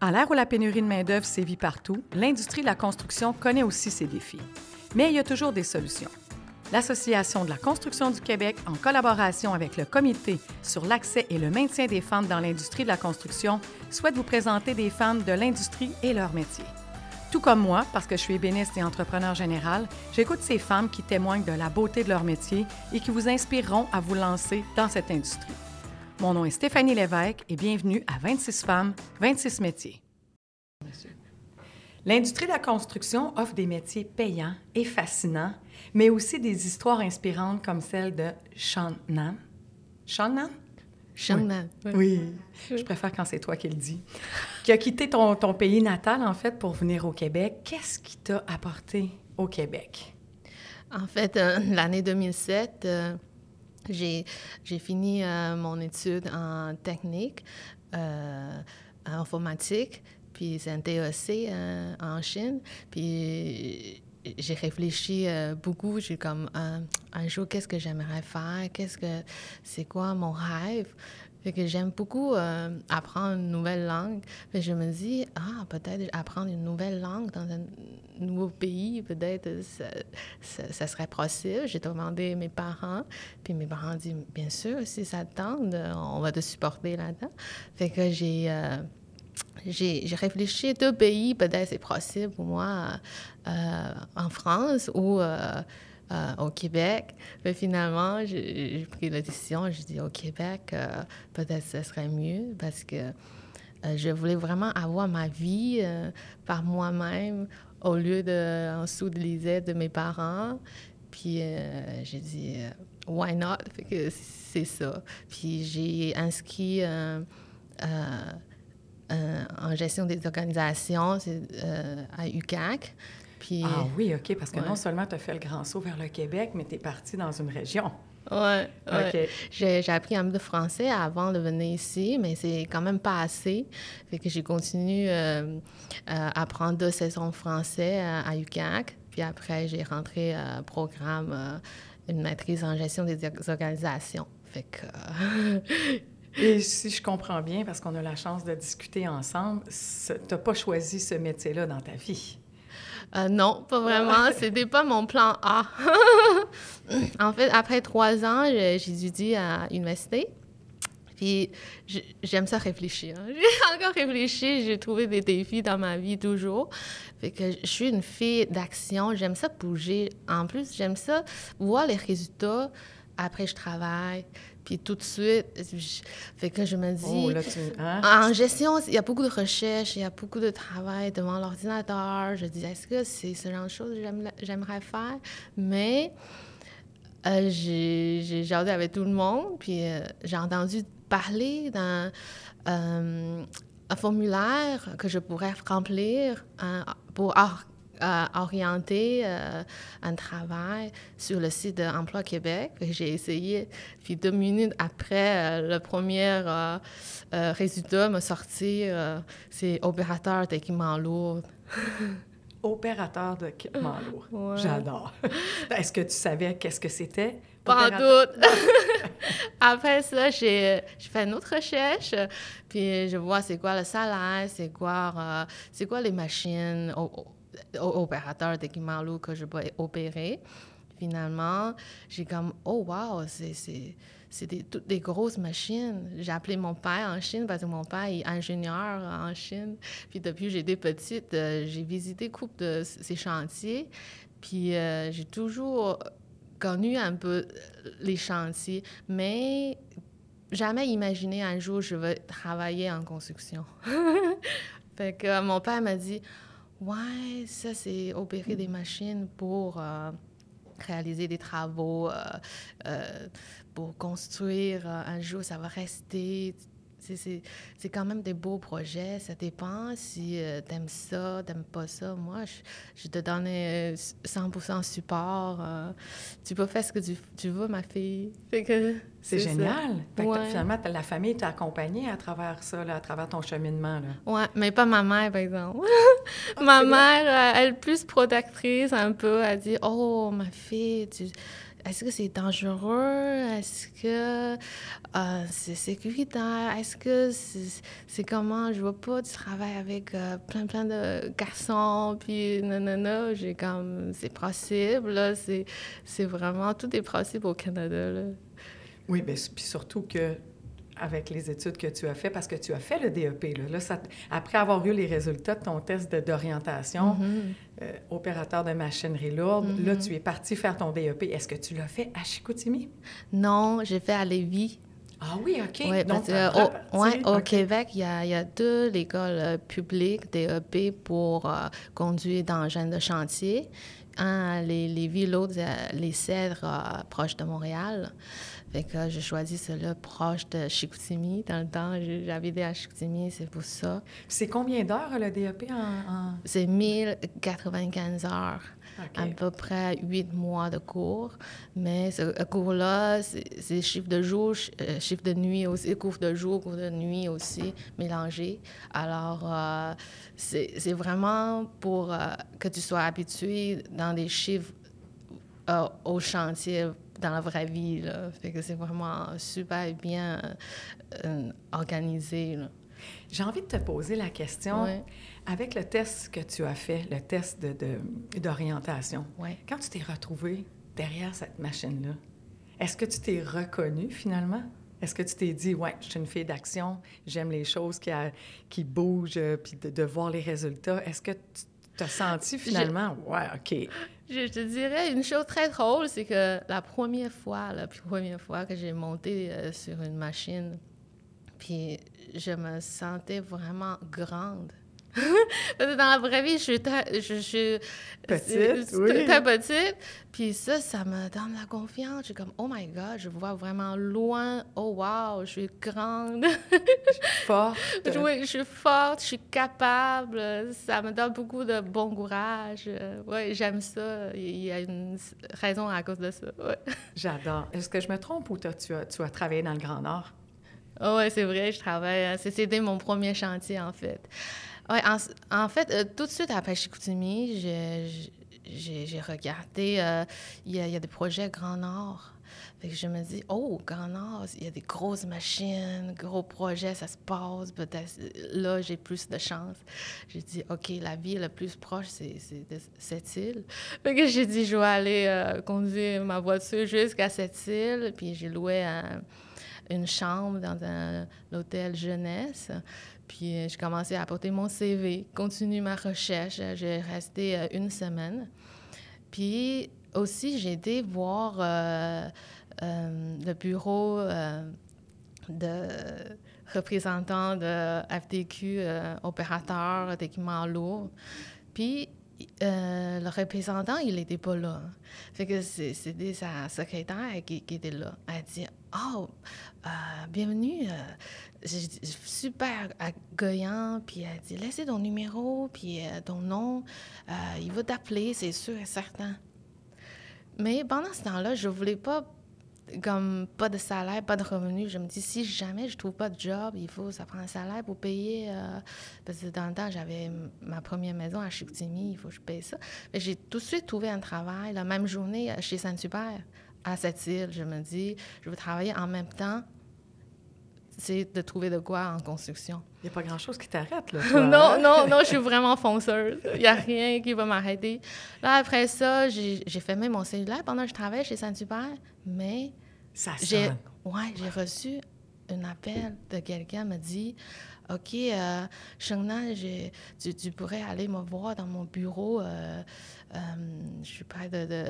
À l'ère où la pénurie de main-d'œuvre sévit partout, l'industrie de la construction connaît aussi ses défis. Mais il y a toujours des solutions. L'Association de la construction du Québec, en collaboration avec le Comité sur l'accès et le maintien des femmes dans l'industrie de la construction, souhaite vous présenter des femmes de l'industrie et leur métier. Tout comme moi, parce que je suis ébéniste et entrepreneur général, j'écoute ces femmes qui témoignent de la beauté de leur métier et qui vous inspireront à vous lancer dans cette industrie. Mon nom est Stéphanie Lévesque et bienvenue à 26 femmes, 26 métiers. L'industrie de la construction offre des métiers payants et fascinants, mais aussi des histoires inspirantes comme celle de Shannan. Shannan? Shannan. Oui. Je préfère quand c'est toi qui le dis. Qui a quitté ton, ton, pays natal, en fait, pour venir au Québec. Qu'est-ce qui t'a apporté au Québec? En fait, euh, l'année 2007, euh, j'ai fini euh, mon étude en technique, euh, en informatique, puis c'est un TEC euh, en Chine. Puis j'ai réfléchi beaucoup. J'ai comme un, un jour, qu'est-ce que j'aimerais faire? Qu'est-ce que c'est quoi mon rêve? Que j'aime beaucoup euh, apprendre une nouvelle langue. Je me dis, ah, peut-être apprendre une nouvelle langue dans un nouveau pays, peut-être ça, serait possible. J'ai demandé à mes parents, puis mes parents ont dit, bien sûr, si ça te tente, on va te supporter là-dedans. Fait que j'ai... Euh, j'ai réfléchi deux pays, peut-être c'est possible pour moi, euh, en France ou euh, au Québec. Mais finalement, j'ai pris la décision, j'ai dit au Québec, euh, peut-être ce serait mieux parce que euh, je voulais vraiment avoir ma vie par moi-même au lieu de en dessous de de mes parents. Puis j'ai dit, why not? C'est ça. Puis j'ai inscrit en gestion des organisations à UCAC. Puis, ah oui, OK, parce que ouais. non seulement tu as fait le grand saut vers le Québec, mais tu es parti dans une région. Oui, ouais. okay. j'ai appris un peu de français avant de venir ici, mais c'est quand même pas assez. Fait que j'ai continué euh, à apprendre deux saisons français à, à UCAC. Puis après, j'ai rentré un programme, euh, une maîtrise en gestion des organisations. Fait que Et si je comprends bien, parce qu'on a la chance de discuter ensemble, tu n'as pas choisi ce métier-là dans ta vie. Euh, non, pas vraiment. C'était pas mon plan A. en fait, après trois ans, j'étudie à l'université. Puis j'aime ça réfléchir. J'ai encore réfléchi, j'ai trouvé des défis dans ma vie toujours. Fait que je suis une fille d'action, j'aime ça bouger. En plus, j'aime ça voir les résultats après je travaille. Puis tout de suite, je, fait que je me dis, oh, là, tu, hein? en gestion, il y a beaucoup de recherches, il y a beaucoup de travail devant l'ordinateur. Je dis, est-ce que c'est ce genre de choses que j'aimerais faire? Mais euh, j'ai jasé avec tout le monde, puis euh, j'ai entendu parler d'un euh, un formulaire que je pourrais remplir pour euh, orienter euh, un travail sur le site d'Emploi Québec. J'ai essayé, puis deux minutes après, euh, le premier euh, résultat m'a sorti, c'est opérateur d'équipement lourd. opérateur d'équipement lourd. Ouais. J'adore. Est-ce que tu savais qu'est-ce que c'était? Pas doute. Après ça, j'ai fait une autre recherche, puis je vois c'est quoi le salaire, c'est quoi, euh, c'est quoi les machines, opérateur d'équipement lourd que je peux opérer. Finalement, j'ai comme, oh wow, c'est des, toutes des grosses machines. J'ai appelé mon père en Chine parce que mon père est ingénieur en Chine. Puis depuis j'étais petite, euh, j'ai visité coupe de ces chantiers. Puis euh, j'ai toujours connu un peu les chantiers, mais jamais imaginé un jour je vais travailler en construction. fait que mon père m'a dit, Ouais, ça, c'est opérer des machines pour euh, réaliser des travaux, euh, euh, pour construire. un jour, ça va rester. C'est quand même des beaux projets. Ça dépend si euh, t'aimes ça, t'aimes pas ça. Moi, je, je te donne 100% support. Euh, tu peux faire ce que tu, tu veux, ma fille. C'est génial. Ouais. finalement, la famille t'a accompagnée à travers ça, là, à travers ton cheminement. Oui, mais pas ma mère, par exemple. oh, ma mère, euh, elle est plus protectrice un peu. Elle dit, oh, ma fille, tu est-ce que c'est dangereux? Est-ce que euh, c'est sécuritaire? Est-ce que c'est comment? Je vois pas, tu travailles avec euh, plein, plein de garçons, puis non, j'ai comme, c'est possible, là, c'est vraiment, tout est possible au Canada, là. Oui, bien, puis surtout que avec les études que tu as fait, parce que tu as fait le DEP. Là. après avoir eu les résultats de ton test d'orientation, mm-hmm. Euh, opérateur de machinerie lourde, là, mm-hmm. tu es parti faire ton DEP. Est-ce que tu l'as fait à Chicoutimi? Non, j'ai fait à Lévis. Ah oui, OK. Donc, au, au Québec, il y, a, il y a deux écoles euh, publiques DEP pour euh, conduire d'engins de chantier. Un à Lévis, l'autre, les Cèdres, proches de Montréal. Fait que j'ai choisi cela proche de Chicoutimi. Dans le temps, j'habitais à Chicoutimi, c'est pour ça. C'est combien d'heures le DEP en... C'est 1095 heures. À peu près huit mois de cours. Mais ce cours-là, c'est chiffre de jour, euh, chiffre de nuit aussi, cours de jour, cours de nuit aussi, mélangés. Alors, euh, c'est vraiment pour euh, que tu sois habitué dans des chiffres au chantier dans la vraie vie. Fait que c'est vraiment super bien organisé. J'ai envie de te poser la question, avec le test que tu as fait, le test d'orientation, de, quand tu t'es retrouvé derrière cette machine-là, est-ce que tu t'es reconnu finalement? Est-ce que tu t'es dit, ouais, je suis une fille d'action, j'aime les choses qui, qui bougent, euh, puis de, voir les résultats? Est-ce que tu as senti finalement, ouais, OK, je te dirais une chose très drôle, c'est que la première fois, la première fois que j'ai monté euh, sur une machine, puis je me sentais vraiment grande. Parce que dans la vraie vie, je suis très, je, je, petite, oui. très petite. Puis ça, ça me donne la confiance. Je suis comme, oh my God, je vois vraiment loin. Oh wow, je suis grande. forte. Oui, je suis forte, je suis capable. Ça me donne beaucoup de bon courage. Oui, j'aime ça. Il y a une raison à cause de ça. Ouais. J'adore. Est-ce que je me trompe ou tu as, tu as travaillé dans le Grand Nord? Oh, oui, c'est vrai, je travaille. C'était mon premier chantier, en fait. Oui, en, fait, euh, tout de suite après Chicoutimi, j'ai regardé, euh, il y, a des projets Grand Nord. Je me dis, oh, Grand Nord, il y a des grosses machines, gros projets, ça se passe, là, j'ai plus de chance. J'ai dit, OK, la ville la plus proche, c'est cette île. Fait que j'ai dit, je vais aller euh, conduire ma voiture jusqu'à cette île, puis j'ai loué une chambre dans un hôtel jeunesse. Puis euh, j'ai commencé à apporter mon CV, continuer ma recherche. J'ai resté euh, une semaine. Puis aussi, j'ai été voir euh, le bureau de représentants de FDQ, opérateur d'équipements lourds. Puis le représentant, il n'était pas là. Fait que c'était sa secrétaire qui, qui, était là. Elle dit Oh, bienvenue super accueillant, puis elle dit laissez ton numéro, puis euh, ton nom, euh, il va t'appeler, c'est sûr et certain. Mais pendant ce temps-là, je voulais pas comme pas de salaire, pas de revenus. Je me dis, si jamais je trouve pas de job, il faut, ça prend un salaire pour payer. Euh, parce que dans le temps, j'avais ma première maison à Chicoutimi, il faut que je paye ça. Mais j'ai tout de suite trouvé un travail, la même journée, chez Saint-Hubert, à cette île. Je me dis, je veux travailler en même temps c'est de trouver de quoi en construction. Il n'y a pas grand-chose qui t'arrête, là. non, hein? non, non, je suis vraiment fonceuse. Il n'y a rien qui va m'arrêter. Là, après ça, j'ai fait même mon cellulaire pendant que je travaillais chez Saint-Hubert, mais... Ça sonne. Ouais, j'ai reçu un appel de quelqu'un me dit OK, euh, tu, tu, pourrais aller me voir dans mon bureau. Euh, euh, je suis prêt de, de,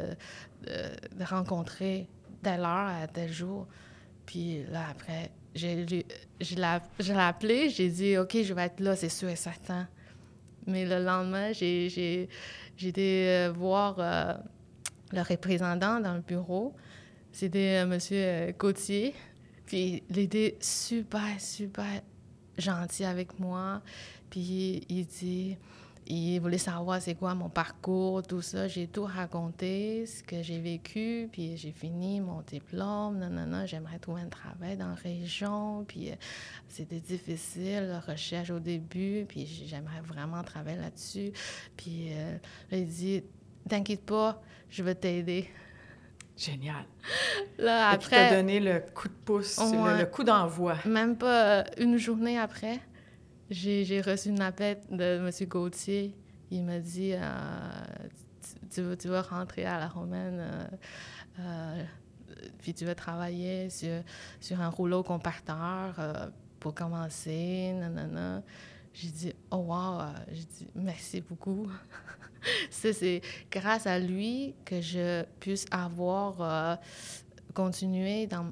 de, de rencontrer telle heure à tel jour. Puis là, après, je, je l'ai appelé, j'ai dit, OK, je vais être là, c'est sûr et certain. Mais le lendemain, j'ai été euh, voir euh, le représentant dans le bureau. C'était M. Monsieur Cotier. Puis il était super, super gentil avec moi. Puis il dit, il voulait savoir c'est quoi mon parcours, tout ça. J'ai tout raconté, ce que j'ai vécu, puis j'ai fini mon diplôme. Non, non, non, j'aimerais trouver un travail dans la région. Puis euh, c'était difficile, la recherche au début, puis j'aimerais vraiment travailler là-dessus. Puis euh, il dit T'inquiète pas, je vais t'aider. Génial. Là, Et après... puis t'as donné le coup de pouce, le- Ouais. le, coup d'envoi. Même pas euh, une journée après, j'ai reçu une appel de M. Gauthier. Il m'a dit euh, tu, vas, tu vas rentrer à la Romaine, euh, euh, puis tu vas travailler sur, sur un rouleau compacteur pour commencer. Nanana. J'ai dit oh wow, j'ai dit merci beaucoup. C'est grâce à lui que je puisse avoir continué dans,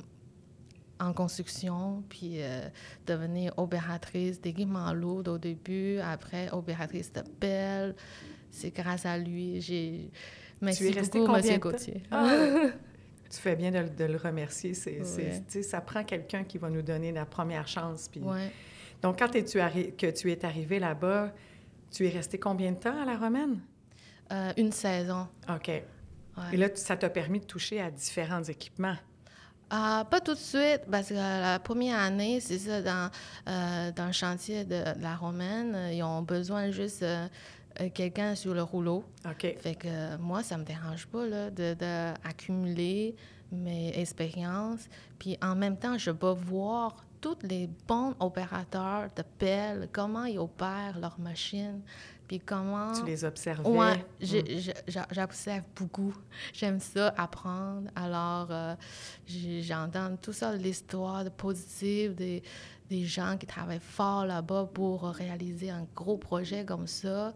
en construction, puis euh, devenir opératrice d'équipements lourds au début, après opératrice de pelle. C'est grâce à lui. J'ai... Merci es restée beaucoup, combien Monsieur de temps? Gauthier. Ah, tu fais bien de, le- de le remercier. C'est, c'est- Ouais. tu sais, ça prend quelqu'un qui va nous donner la première chance. Puis... Ouais. Donc, quand es-tu arri- que tu es arrivé là-bas, tu es resté combien de temps à la Romaine? Euh, une saison. OK. ouais. Et là, tu- ça t'a permis de toucher à différents équipements. Ah, pas tout de suite, parce que la première année, c'est ça, dans, euh, dans le chantier de, de la Romaine, ils ont besoin juste euh, euh, quelqu'un sur le rouleau. OK. Fait que euh, moi, ça me dérange pas là, de, de accumuler mes expériences. Puis en même temps, je peux voir tous les bons opérateurs de pelle, comment ils opèrent leurs machines, puis comment... Tu les observais? J'ai- Mm. j'observe beaucoup. J'aime ça, apprendre. Alors, euh, j'entends tout ça, l'histoire de positive des, des gens qui travaillent fort là-bas pour réaliser un gros projet comme ça.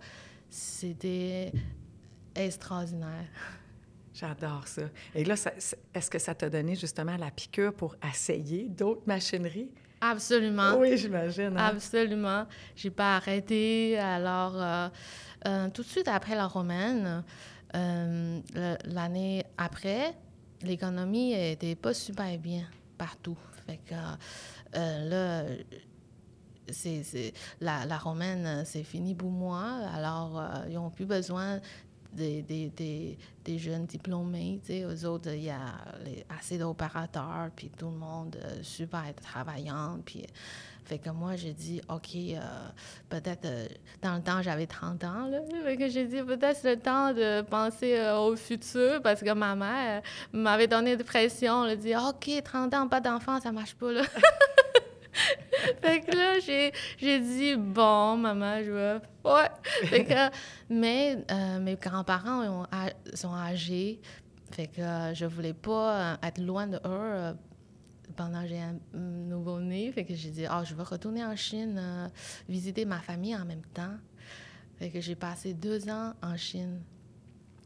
C'était extraordinaire. J'adore ça. Et là, est-ce que ça t'a donné justement la piqûre pour essayer d'autres machineries? Absolument. Oui, j'imagine. hein? Absolument. J'ai pas arrêté. Alors, euh, euh, tout de suite après la romaine, euh, l'année après, l'économie était pas super bien partout. Fait que là, c'est, la, la romaine, c'est fini pour moi. Alors, ils n'ont plus besoin des, des, des, des jeunes diplômés. Tu sais, eux autres, il y a assez d'opérateurs, puis tout le monde euh, super travaillant. Puis, fait que moi, j'ai dit, OK, euh, peut-être, euh, dans le temps, j'avais 30 ans, là. Que j'ai dit, peut-être c'est le temps de penser euh, au futur, parce que ma mère euh, m'avait donné de pression. Elle dit, OK, 30 ans, pas d'enfant, ça marche pas, là. fait que là, j'ai, dit, bon, maman, je vais. Ouais. Fait que, mais euh, mes grands-parents sont âgés. Fait que euh, je voulais pas euh, être loin de eux pendant que j'ai un nouveau-né. Fait que j'ai dit, ah, je vais retourner en Chine, visiter ma famille en même temps. Fait que j'ai passé deux ans en Chine.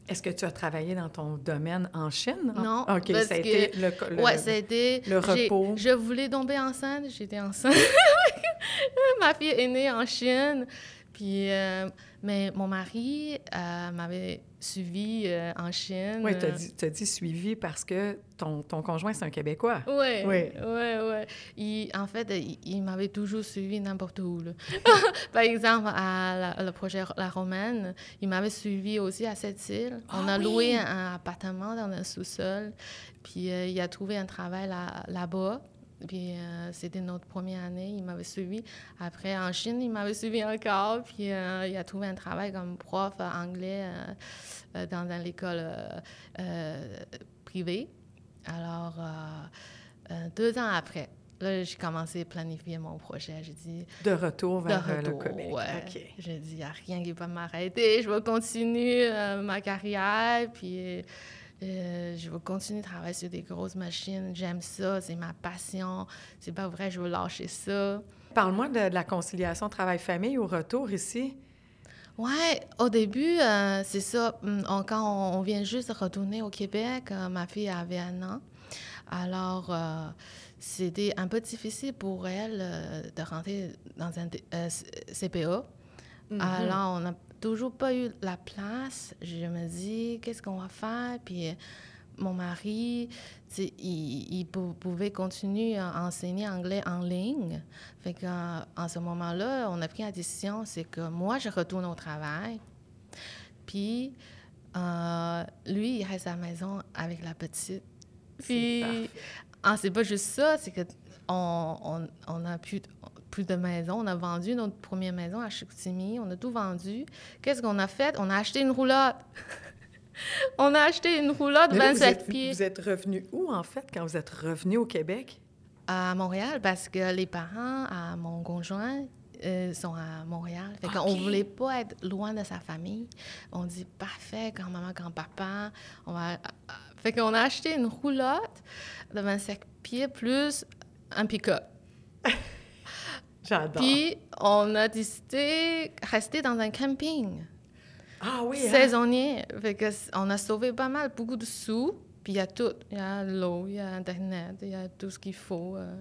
Est-ce que tu as travaillé dans ton domaine en Chine? Non, OK, parce ça a été le, le- ouais, c'était. le j'ai- repos. Je voulais tomber enceinte, j'étais enceinte. Ma fille est née en Chine. Puis, euh, mais mon mari euh, m'avait suivi euh, en Chine. Oui, tu as dit, t'as dit suivi parce que ton, ton conjoint, c'est un Québécois. Oui, Oui. oui, en fait, il, il m'avait toujours suivi n'importe où. là. Par exemple, à la- le projet La Romaine, il m'avait suivi aussi à cette île. On Ah a oui! loué un, un appartement dans le sous-sol. Puis euh, il a trouvé un travail là- là-bas. Puis euh, c'était notre première année, il m'avait suivi. Après, en Chine, il m'avait suivi encore. Puis euh, il a trouvé un travail comme prof anglais euh, dans, dans l'école privée. Alors, deux ans après, là, j'ai commencé à planifier mon projet. J'ai dit, De retour vers retour, le Québec. ouais. OK. J'ai dit, il n'y a rien qui va m'arrêter. Je vais continuer ma carrière, puis euh, je vais continuer de travailler sur des grosses machines. J'aime ça, c'est ma passion. C'est pas vrai, je veux lâcher ça. Parle-moi de, de la conciliation travail-famille au retour ici. Ouais, au début, euh, c'est ça. hum, on- quand on, on vient juste de retourner au Québec, euh, ma fille avait un an. Alors, c'était un peu difficile pour elle de rentrer dans un CPA. Mhm. Alors, on n'a toujours pas eu la place. Je me dis, qu'est-ce qu'on va faire? Puis, euh, mon mari, il, il pou- pouvait continuer à enseigner anglais en ligne. Fait qu'en en ce moment-là, on a pris la décision, c'est que moi, je retourne au travail. Puis, euh, lui, il reste à la maison avec la petite. Puis, ah, c'est pas juste ça, c'est que on, on, on a plus, plus de maison. On a vendu notre première maison à Chicoutimi. On a tout vendu. Qu'est-ce qu'on a fait? On a acheté une roulotte. On a acheté une roulotte là, 27 vous êtes, pieds Vous êtes revenu où, en fait, quand vous êtes revenu au Québec? à Montréal parce que les parents à mon conjoint euh, sont à Montréal. Fait qu'on Ok. voulait pas être loin de sa famille. On dit parfait, grand-maman, grand-papa. On va... Fait qu'on a acheté une roulotte de 25 pieds plus un pick-up. J'adore. Puis on a décidé de rester dans un camping ah oui, hein? saisonnier. Fait que c- on a sauvé pas mal, beaucoup de sous. Puis il y a tout. Il y a l'eau, il y a Internet, il y a tout ce qu'il faut euh,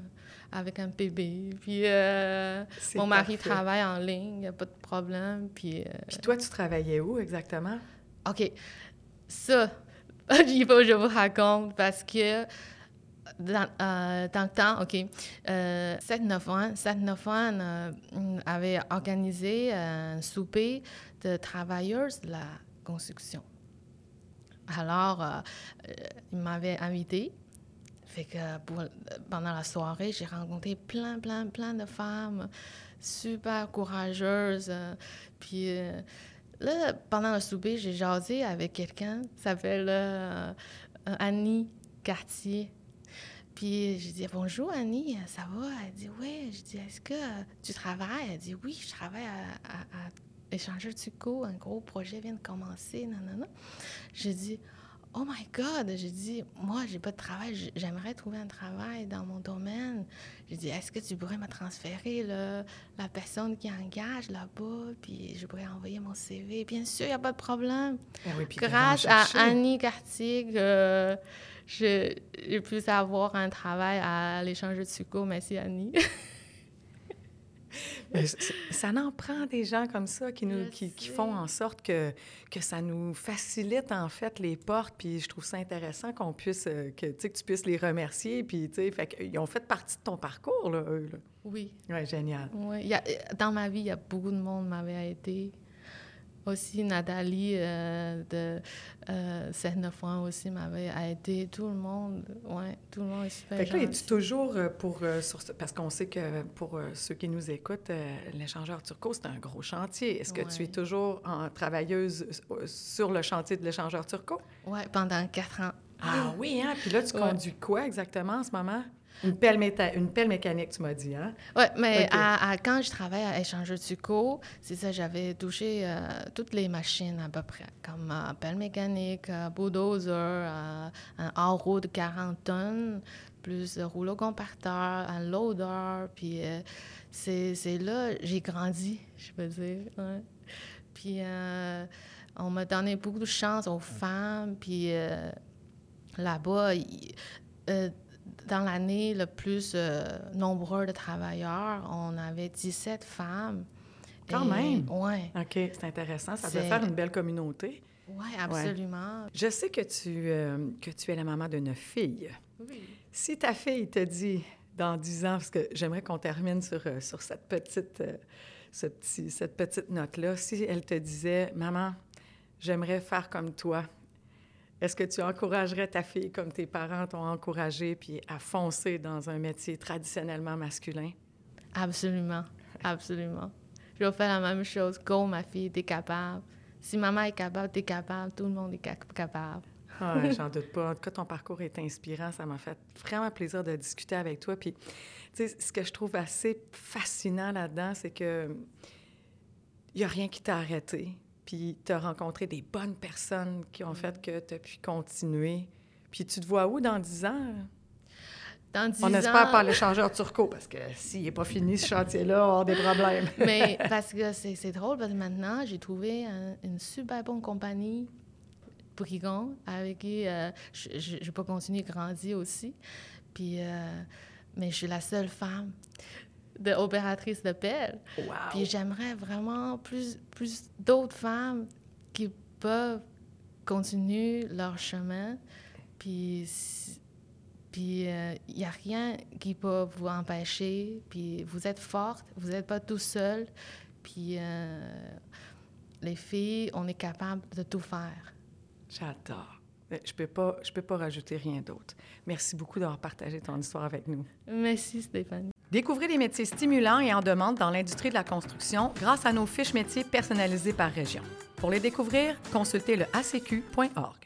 avec un bébé. Puis euh, mon mari parfait. travaille en ligne, il n'y a pas de problème. Puis, euh, Puis toi, tu travaillais où exactement? OK, ça, il faut que je vous raconte parce que dans, euh, dans le temps, OK, euh, 7-9 ans, 7-9 ans euh, avait organisé un souper de travailleurs de la construction. Alors, euh, euh, il m'avait invité. Fait que pendant la soirée, j'ai rencontré plein, plein, plein de femmes super courageuses. euh, puis euh, là, pendant le souper, j'ai jasé avec quelqu'un qui s'appelle euh, euh, Annie Cartier. Puis j'ai dit bonjour Annie, ça va? Elle dit oui. J'ai dit est-ce que tu travailles? Elle dit oui, je travaille à, à, à Échangeur Tuco, un gros projet vient de commencer, non, non, non. J'ai dit oh my God, j'ai dit moi j'ai pas de travail, j'aimerais trouver un travail dans mon domaine. J'ai dit est-ce que tu pourrais me transférer le- la personne qui engage là-bas, puis je pourrais envoyer mon CV. Bien sûr, il n'y a pas de problème. Ben oui, Grâce à. Annie Cartier, je- j'ai pu avoir un travail à l'échange de Suco. C- ça en prend des gens comme ça qui, nous, qui, font en sorte que, que ça nous facilite en fait les portes. Puis je trouve ça intéressant qu'on puisse, euh, que, tu sais, que tu puisses les remercier. Puis tu sais, fait qu'ils ont fait partie de ton parcours, là, eux. Là. Oui. Génial. oui. Il y a- dans ma vie, il y a beaucoup de monde m'avait aidé. Aussi, Nathalie euh, de euh, 7-9 ans aussi m'avait aidé. Tout le monde, ouais, tout le monde est super Fait que là, es-tu toujours euh, pour. euh, sur parce qu'on sait que pour euh, ceux qui nous écoutent, l'échangeur Turco, c'est un gros chantier. Est-ce que tu es toujours en travailleuse sur le chantier de l'échangeur Turco? Ouais, pendant 4 ans. Ah oui, hein? Puis là, tu Ouais. conduis quoi exactement en ce moment? Une pelle, méta- une pelle mécanique, tu m'as dit, hein? Oui, mais Ok. à, à- quand je travaillais à Échangeur Tuco, c'est ça, j'avais touché euh, toutes les machines à peu près, comme euh, pelle mécanique, euh, bulldozer, euh, un hors-roue de 40 tonnes, plus rouleau compacteur, un loader, puis c'est c'est là j'ai grandi, je veux dire. ouais. Puis euh, on m'a donné beaucoup de chance aux femmes, puis là-bas, euh, dans l'année le plus euh, nombreux de travailleurs, on avait 17 femmes. Quand même? Oui, OK, c'est intéressant. Ça doit faire une belle communauté. ouais, absolument. Je sais que tu, euh, que tu es la maman de neuf filles. Oui. Si ta fille te dit dans dix ans, parce que j'aimerais qu'on termine sur, sur cette petite, euh, ce petit, cette petite note-là, si elle te disait, maman, j'aimerais faire comme toi, est-ce que tu encouragerais ta fille comme tes parents t'ont encouragé, puis à foncer dans un métier traditionnellement masculin? Absolument, absolument. Je vais faire la même chose. Go, ma fille, t'es capable. Si maman est capable, t'es capable. Tout le monde est cap- capable. Ah, j'en doute pas. En tout cas, ton parcours est inspirant. Ça m'a fait vraiment plaisir de discuter avec toi. Puis, tu sais, ce que je trouve assez fascinant là-dedans, c'est que il n'y a rien qui t'a arrêté. Puis, tu as rencontré des bonnes personnes qui ont fait que tu as pu continuer. Puis, tu te vois où dans 10 ans? Dans 10 On ans... espère pas l'échangeur turco, parce que s'il n'est pas fini, ce chantier-là, on avoir des problèmes. Mais parce que c'est c'est drôle, parce que maintenant, j'ai trouvé un- une super bonne compagnie, Brigand, avec qui euh, je, je, je peux continuer à grandir aussi. Puis, euh, mais je suis la seule femme de opératrice de pelle. Wow! Puis j'aimerais vraiment plus, plus d'autres femmes qui peuvent continuer leur chemin. Puis puis il n'y a rien qui peut vous empêcher. Puis vous êtes forte, vous n'êtes pas tout seul. Puis euh, les filles, on est capable de tout faire. J'adore. Je ne peux, pas- je peux pas rajouter rien d'autre. Merci beaucoup d'avoir partagé ton histoire avec nous. Merci Stéphanie. Découvrez des métiers stimulants et en demande dans l'industrie de la construction grâce à nos fiches métiers personnalisées par région. Pour les découvrir, consultez le acq.org.